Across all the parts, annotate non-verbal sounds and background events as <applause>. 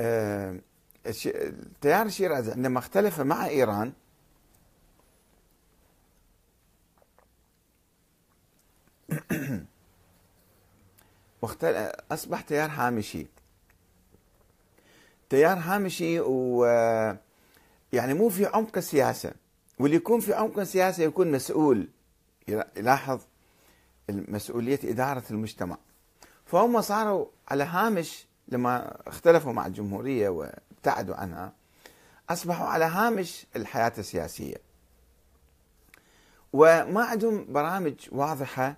آه، التيار الشيرازي عندما اختلف مع إيران. <coughs> أصبح تيار هامشي تيار هامشي و يعني مو في عمق السياسة. واللي يكون في عمق السياسة يكون مسؤول. يلاحظ مسؤولية إدارة المجتمع. فهم صاروا على هامش لما اختلفوا مع الجمهورية وابتعدوا عنها أصبحوا على هامش الحياة السياسية. وما عندهم برامج واضحة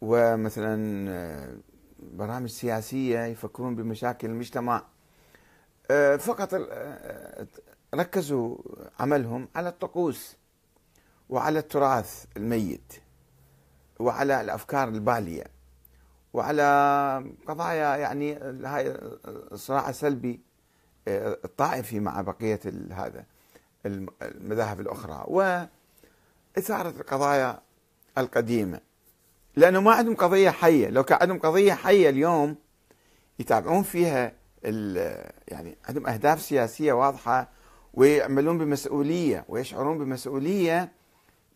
ومثلا برامج سياسية يفكرون بمشاكل المجتمع. فقط ركزوا عملهم على الطقوس وعلى التراث الميت وعلى الأفكار البالية. وعلى قضايا يعني هاي الصراع السلبي آه، الطائفي مع بقية هذا المذاهب الأخرى. وإثارة القضايا القديمة. لأنه ما عندهم قضية حية. لو كان عندهم قضية حية اليوم يتابعون فيها يعني عندهم أهداف سياسية واضحة ويعملون بمسؤولية ويشعرون بمسؤولية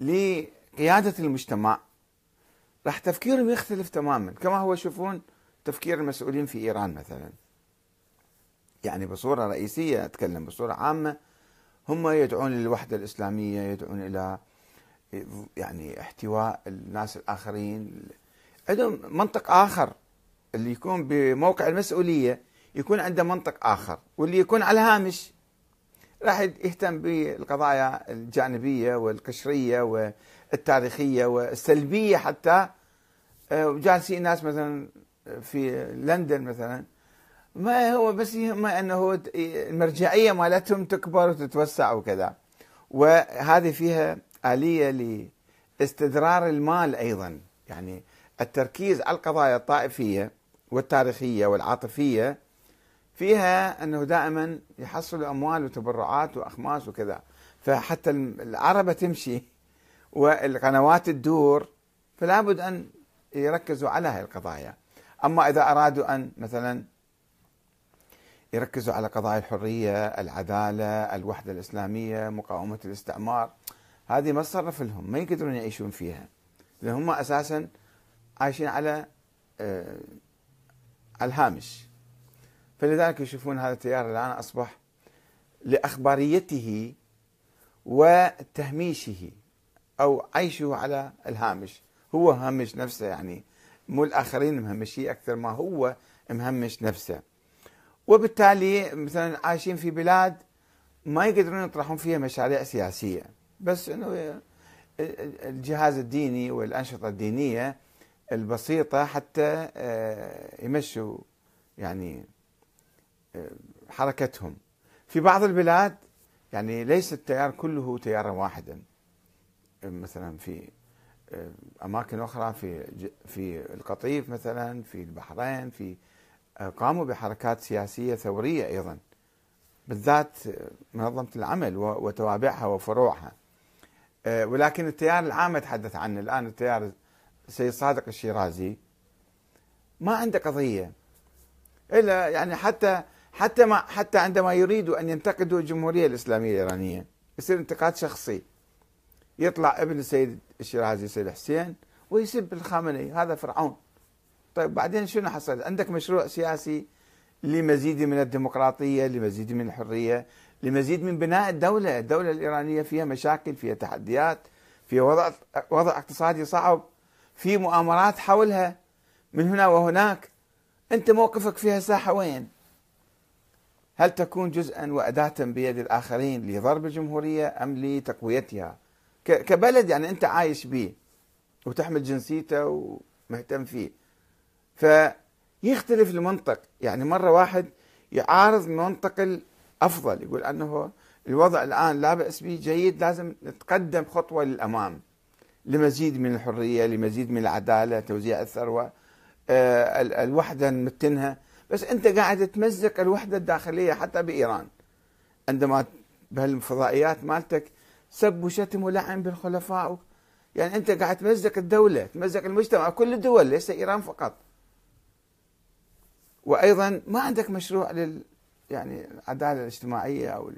لقيادة المجتمع. راح تفكيرهم يختلف تماما. كما هو يشوفون تفكير المسؤولين في إيران مثلا. يعني بصورة رئيسية أتكلم بصورة عامة هم يدعون للوحدة الإسلامية يدعون إلى يعني احتواء الناس الآخرين. عندهم منطق آخر اللي يكون بموقع المسؤولية يكون عنده منطق آخر واللي يكون على الهامش راح يهتم بالقضايا الجانبية والقشرية والتاريخيه والسلبية حتى آه، جالسين ناس مثلا في لندن مثلا ما هو بس يهمه إنه المرجعية مالتهم تكبر وتتوسع وكذا. وهذه فيها آلية لاستدرار المال أيضا. يعني التركيز على القضايا الطائفية والتاريخية والعاطفية فيها إنه دائما يحصلوا أموال وتبرعات وأخماس وكذا. فحتى العربة تمشي. والقنوات تدور فلا بد أن يركزوا على هذه القضايا. أما إذا أرادوا أن مثلا يركزوا على قضايا الحرية، العدالة، الوحدة الإسلامية، مقاومة الاستعمار هذه ما تصرف لهم ما يقدرون يعيشون فيها. لأن هم أساسا عايشين على آه على الهامش. فلذلك يشوفون هذا التيار الآن أصبح لأخباريته وتهميشه. أو عيشه على الهامش. هو هامش نفسه يعني مو الآخرين مهمشيه أكثر ما هو مهمش نفسه. وبالتالي مثلا عايشين في بلاد ما يقدرون يطرحون فيها مشاريع سياسية. بس أنه الجهاز الديني والأنشطة الدينية البسيطة حتى آه، يمشوا يعني حركتهم. في بعض البلاد يعني ليس التيار كله تيارا واحدا. مثلا في آه، أماكن أخرى في في القطيف مثلا في البحرين في آه، قاموا بحركات سياسية ثورية أيضا بالذات منظمة العمل وتوابعها وفروعها. آه، ولكن التيار العام اتحدث عنه. الآن التيار السيد صادق الشيرازي ما عنده قضية إلا يعني حتى حتى ما حتى عندما يريدوا أن ينتقدوا الجمهورية الإسلامية الإيرانية يصير انتقاد شخصي. يطلع ابن السيد الشيرازي السيد حسين ويسب الخامنئي هذا فرعون. طيب بعدين شنو حصل؟ عندك مشروع سياسي لمزيد من الديمقراطية لمزيد من الحرية لمزيد من بناء الدولة. الدولة الإيرانية فيها مشاكل فيها تحديات فيها وضع وضع اقتصادي صعب في مؤامرات حولها من هنا وهناك. أنت موقفك فيها ساحة وين؟ هل تكون جزءا وأداة بيد الآخرين لضرب الجمهورية أم لتقويتها؟ كبلد يعني أنت عايش به وتحمل جنسيته ومهتم فيه. فيختلف المنطق. يعني مرة واحد يعارض منطق الأفضل يقول أنه الوضع الآن لا بأس به جيد لازم نتقدم خطوة للأمام لمزيد من الحرية لمزيد من العدالة توزيع الثروة آه، الوحدة نمتنها. بس أنت قاعد تمزق الوحدة الداخلية حتى بإيران. عندما بهالفضائيات مالتك سب وشتم ولعن بالخلفاء. يعني أنت قاعد تمزق الدولة تمزق المجتمع كل الدول ليس إيران فقط. وأيضا ما عندك مشروع يعني العدالة الاجتماعية أو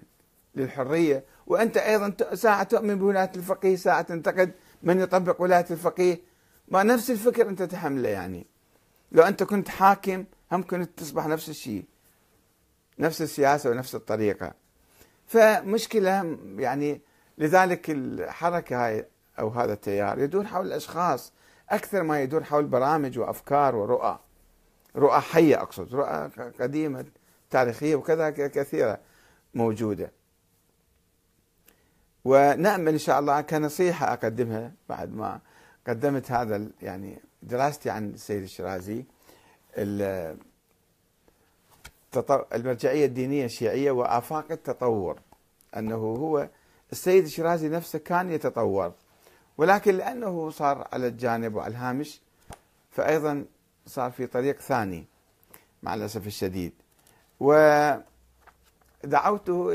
للحرية. وأنت أيضا ساعة تؤمن بولاية الفقيه ساعة تنتقد من يطبق ولاية الفقيه. ما نفس الفكر أنت تحمله يعني. لو أنت كنت حاكم هم كنت تصبح نفس الشيء. نفس السياسة ونفس الطريقة. فمشكلة يعني لذلك الحركة هاي أو هذا التيار يدور حول الأشخاص أكثر ما يدور حول برامج وأفكار ورؤى. رؤى حية أقصد رؤى قديمة تاريخية وكذا كثيرة موجودة. ونأمل إن شاء الله كنصيحة أقدمها بعد ما قدمت هذا يعني دراستي عن السيد الشرازي المرجعية الدينية الشيعية وآفاق التطور أنه هو السيد الشرازي نفسه كان يتطور. ولكن لأنه صار على الجانب وعلى الهامش فأيضا صار في طريق ثاني مع الأسف الشديد. ودعوته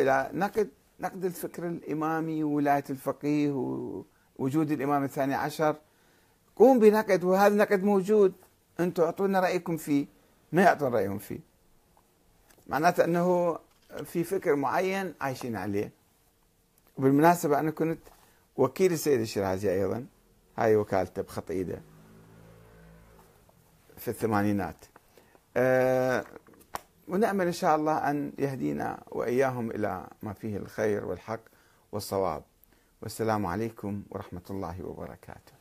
إلى نقد نقد الفكر الإمامي وولاية الفقيه ووجود الإمام الثاني عشر. قوم بنقد وهذا النقد موجود. أنتم أعطونا رأيكم فيه. ما يعطون رأيهم فيه. معناته أنه في فكر معين عايشين عليه. وبالمناسبة أنا كنت وكيل السيد الشيرازي أيضا. هاي وكالته بخط إيده. في الثمانينات. أه ونأمل إن شاء الله أن يهدينا وإياهم إلى ما فيه الخير والحق والصواب. والسلام عليكم ورحمة الله وبركاته.